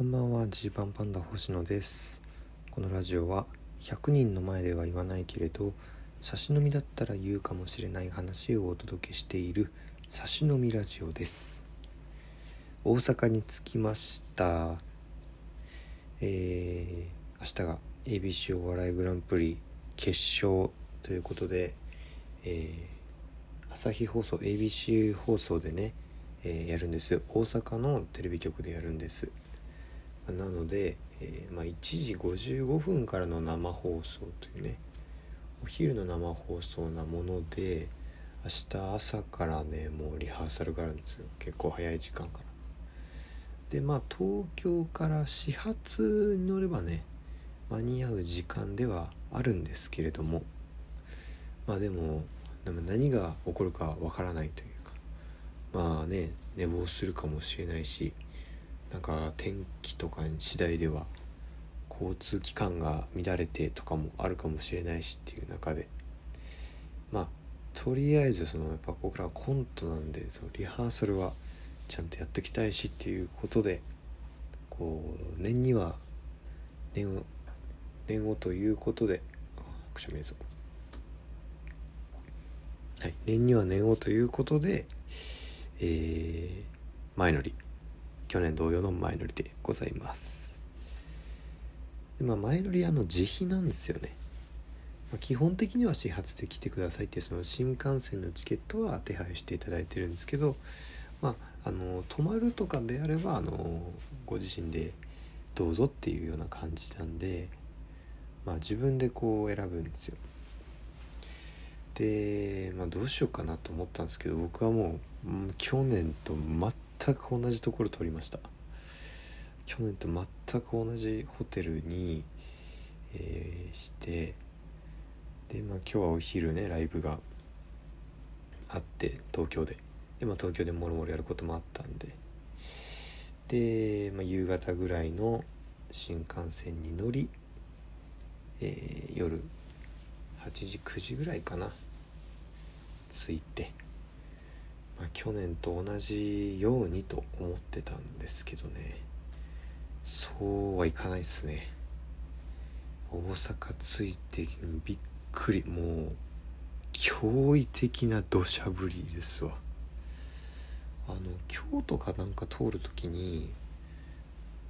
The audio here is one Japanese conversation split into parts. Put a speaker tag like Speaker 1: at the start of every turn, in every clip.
Speaker 1: こんばんはジーパンパンダ星野です。このラジオは100人の前では言わないけれど差し飲みだったら言うかもしれない話をお届けしている差し飲みラジオです。大阪に着きました。えー、明日が ABC お笑いグランプリ決勝ということで、えー、朝日放送 ABC 放送でね、えー、やるんです。大阪のテレビ局でやるんです。なので、えー、まあ、1時55分からの生放送というねお昼の生放送なもので明日朝からねもうリハーサルがあるんですよ。結構早い時間から。でまあ東京から始発に乗ればね間に合う時間ではあるんですけれどもまあでもでも何が起こるかわからないというかまあね寝坊するかもしれないしなんか天気とか次第では交通機関が乱れてとかもあるかもしれないしっていう中でまあとりあえずそのやっぱ僕らはコントなんでそのリハーサルはちゃんとやっておきたいしっていうことでこう念には念を念をということでくしゃみぞはい念には念をということでえー、前乗り。去年同様の前乗りでございます。で、まあ、前乗りあの自費なんですよね、まあ、基本的には始発で来てくださいってその新幹線のチケットは手配していただいてるんですけどまああの泊まるとかであればあのご自身でどうぞっていうような感じなんでまあ自分でこう選ぶんですよ。で、まあ、どうしようかなと思ったんですけど僕はもう、去年と全全く同じところ取りました。去年と全く同じホテルに、えー、してでまあ今日はお昼ねライブがあって東京で。で、まあ、東京でもろもろやることもあったんで。で、まあ、夕方ぐらいの新幹線に乗り、えー、夜8時9時ぐらいかな着いて。まあ、去年と同じようにと思ってたんですけどね。そうはいかないですね。大阪着いてびっくり。もう驚異的な土砂降りですわ。あの京都かなんか通る時に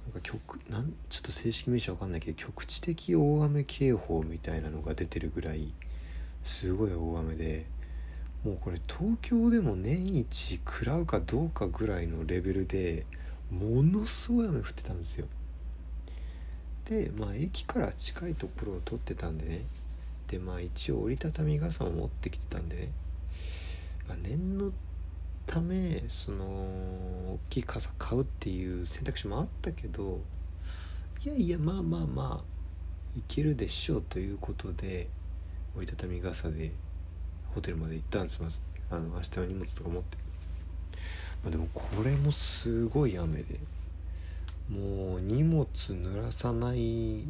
Speaker 1: なんか局なんちょっと正式名称わかんないけど局地的大雨警報みたいなのが出てるぐらいすごい大雨でもうこれ東京でも年一食らうかどうかぐらいのレベルでものすごい雨降ってたんですよ。でまあ駅から近いところを撮ってたんでね。でまあ一応折りたたみ傘も持ってきてたんでね、まあ、念のためその大きい傘買うっていう選択肢もあったけどいやいやまあまあまあいけるでしょうということで折りたたみ傘でホテルまで行ったんです。まずあの明日の荷物とか持って、まあ、でもこれもすごい雨で。もう荷物濡らさない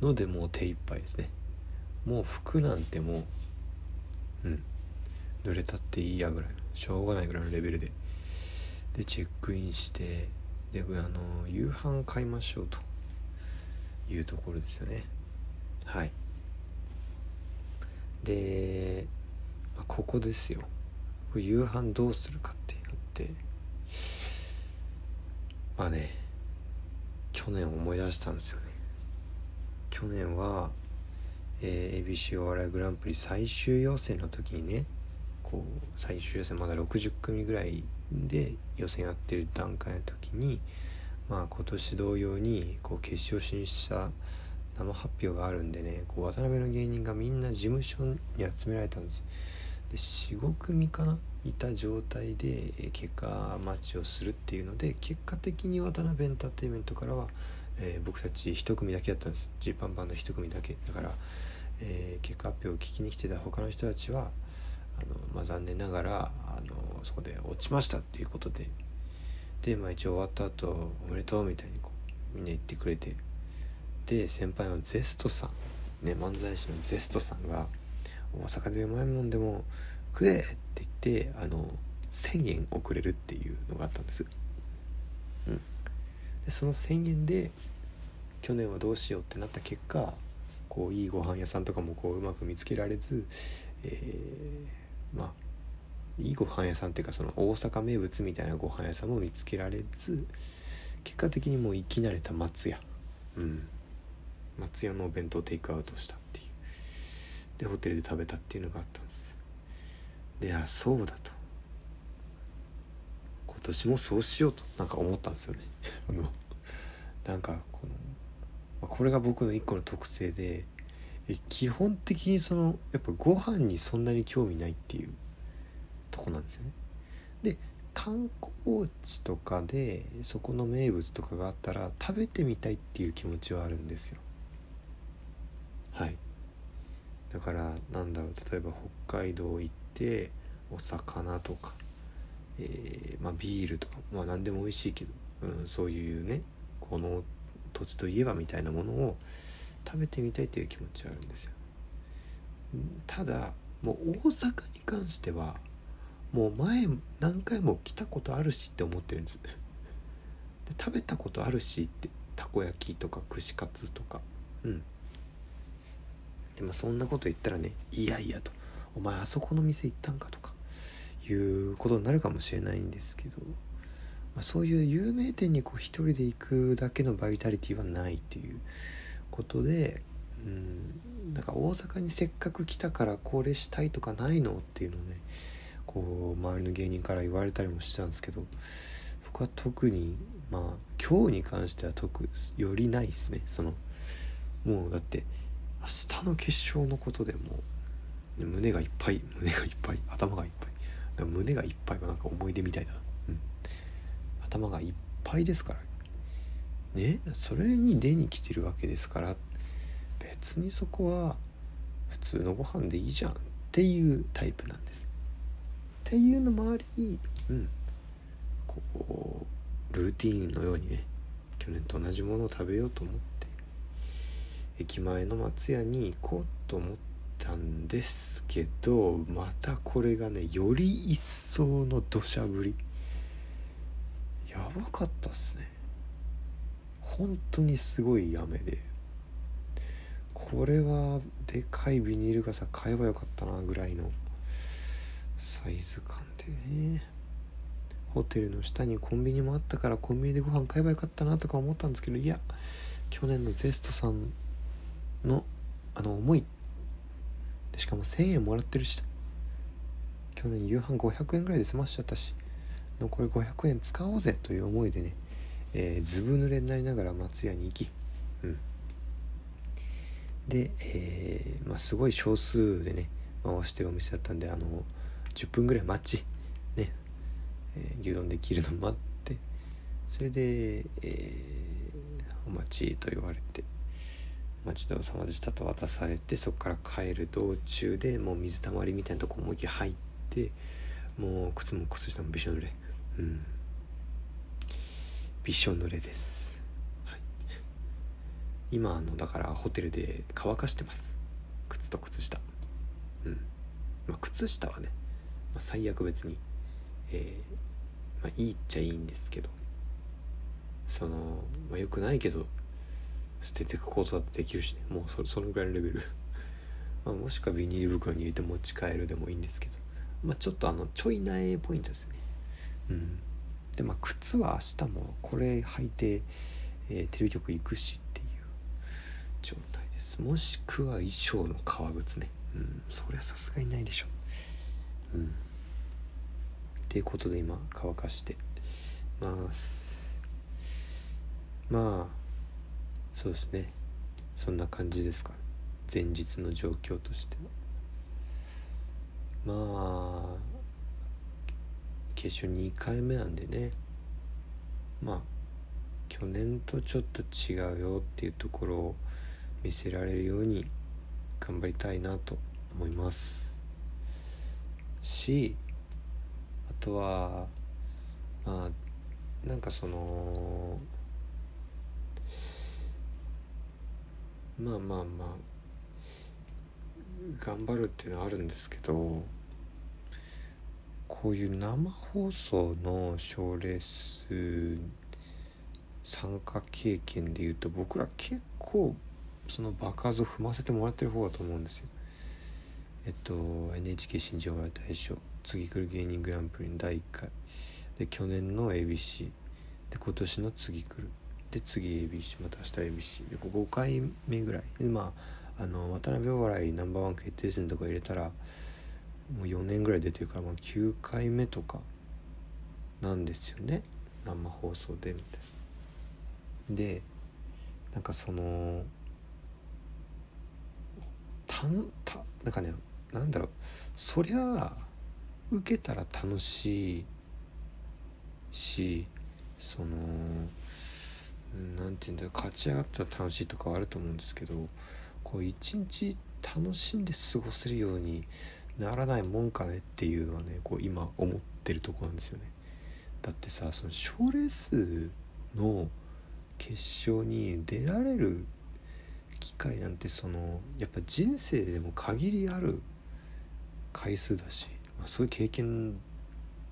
Speaker 1: のでもう手一杯ですね。もう服なんてもううん。濡れたっていいやぐらいのしょうがないぐらいのレベルで。でチェックインしてであの夕飯買いましょうと。いうところですよね。はい。でここですよ。夕飯どうするかってなってまあね去年思い出したんですよね。去年は、えー、ABC お笑いグランプリ最終予選の時にねこう最終予選まだ60組ぐらいで予選やってる段階の時にまあ今年同様にこう決勝進出者生発表があるんでねこう渡辺の芸人がみんな事務所に集められたんですで45組かないた状態で結果待ちをするっていうので結果的に渡辺エンターテインメントからは、えー、僕たち1組だけだったんです。ジーパンパンの1組だけ。だから、えー、結果発表を聞きに来てた他の人たちはあの、まあ、残念ながらあのそこで落ちましたっていうことで。で、まあ、一応終わった後おめでとうみたいにこうみんな言ってくれて。で先輩のゼストさんね漫才師のゼストさんが大阪でうまいもんでも食えって言ってあの1,000円送れるっていうのがあったんです。うん、でその1,000円で去年はどうしようってなった結果こういいご飯屋さんとかもこううまく見つけられず、えー、まあいいご飯屋さんっていうかその大阪名物みたいなご飯屋さんも見つけられず結果的にもう生き慣れた松屋。うん。松屋のお弁当テイクアウトした。でホテルで食べたっていうのがあったんです。であそうだと。今年もそうしようと。なんか思ったんですよね。あのなんかこの、まあ、これが僕の一個の特性で基本的にそのやっぱご飯にそんなに興味ないっていうとこなんですよね。で観光地とかでそこの名物とかがあったら食べてみたいっていう気持ちはあるんですよ。はい。だからなんだろう例えば北海道行ってお魚とか、えー、まあ、ビールとかまあ何でも美味しいけど、うん、そういうねこの土地といえばみたいなものを食べてみたいという気持ちはあるんですよ。ただもう大阪に関してはもう前何回も来たことあるしって思ってるんです。で食べたことあるしってたこ焼きとか串カツとかうん。でもそんなこと言ったらねいやいやと。お前あそこの店行ったんかとかいうことになるかもしれないんですけど、まあ、そういう有名店にこう一人で行くだけのバイタリティはないっていうことでうんなんか大阪にせっかく来たからこれしたいとかないのっていうのをねこう周りの芸人から言われたりもしてたんですけど僕は特にまあ今日に関しては特よりないですね。そのもうだって明日の決勝のことでも胸がいっぱい胸がいっぱい頭がいっぱい。胸がいっぱいはなんか思い出みたいな、うん、頭がいっぱいですから。ねそれに出に来てるわけですから別にそこは普通のご飯でいいじゃんっていうタイプなんです。っていうのもありうん。こうルーティーンのようにね去年と同じものを食べようと思って駅前の松屋に行こうと思ったんですけどまたこれがねより一層の土砂降り。やばかったっすね。本当にすごい雨で。これはでかいビニール傘買えばよかったなぐらいのサイズ感でね。ホテルの下にコンビニもあったからコンビニでご飯買えばよかったなとか思ったんですけどいや去年のゼストさんのあの思い。でしかも1000円もらってるし。去年夕飯500円ぐらいで済ましちゃったし。残り500円使おうぜという思いでね、えー、ずぶ濡れになりながら松屋に行き、うん、で、えー、まあ、すごい少数でね回してるお店だったんであの10分ぐらい待ち。ね、えー、牛丼できるの待って。それで、えお待ちと言われて。待ちどおさまでしたと渡されてそこから帰る道中でもう水たまりみたいなとこ思いっきり入ってもう靴も靴下もびしょ濡れ。うん。びしょ濡れです、はい、今あのだからホテルで乾かしてます。靴と靴下。うん。まあ靴下はね、まあ、最悪別にえー、まあいいっちゃいいんですけど。その、まあ、よくないけど捨てていくことだってできるしね。もうそそのぐらいのレベル。まあもしくはビニール袋に入れて持ち帰るでもいいんですけど。まあちょっとあのちょい苗ポイントですね。うん。でまあ靴は明日もこれ履いて、えー、テレビ局行くしっていう状態です。もしくは衣装の革靴ね。うん。そりゃさすがにないでしょ。うん。っていうことで今乾かしてます。まあそうですね。そんな感じですか前日の状況として。はまあ決勝2回目なんでね。まあ去年とちょっと違うよっていうところを見せられるように頑張りたいなと思います。しあとはまあなんかそのまあまあまあ頑張るっていうのはあるんですけどこういう生放送の賞レース参加経験でいうと僕ら結構その爆発を踏ませてもらってる方だと思うんですよ。えっと NHK 新人お笑い大賞次来る芸人グランプリの第1回で去年の ABC で今年の次来るで次 ABC また明日 ABC で5回目ぐらい。でまああの渡辺お笑いナンバーワン決定戦とか入れたらもう4年ぐらい出てるから、まあ、9回目とかなんですよね。生放送でみたいな。でなんかそのたんたなんかねなんだろう。そりゃ受けたら楽しいしそのなんて言うんだろう勝ち上がったら楽しいとかはあると思うんですけどこう一日楽しんで過ごせるようにならないもんかねっていうのはねこう今思ってるとこなんですよね。だってさその賞レースの決勝に出られる機会なんてそのやっぱ人生でも限りある回数だし、まあ、そういう経験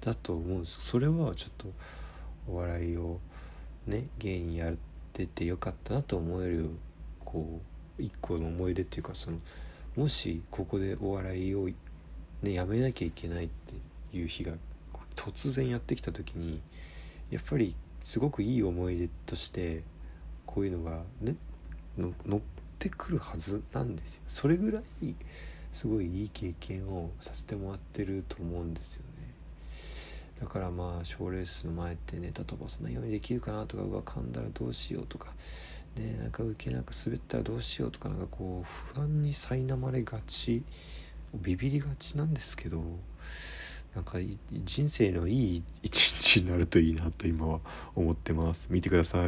Speaker 1: だと思うんですそれはちょっとお笑いをね芸人やっててよかったなと思えるこう一個の思い出っていうかそのもしここでお笑いをねやめなきゃいけないっていう日が突然やってきた時にやっぱりすごくいい思い出としてこういうのがね乗ってくるはずなんですよ。それぐらいすごいいい経験をさせてもらってると思うんですよね。だからまあ賞レースの前ってネタ飛ばさないようにできるかなとかうわ噛んだらどうしようとかねなんか受けなんか滑ったらどうしようとかなんかこう不安に苛まれがちビビりがちなんですけどなんか人生のいい一日になるといいなと今は思ってます。見てください。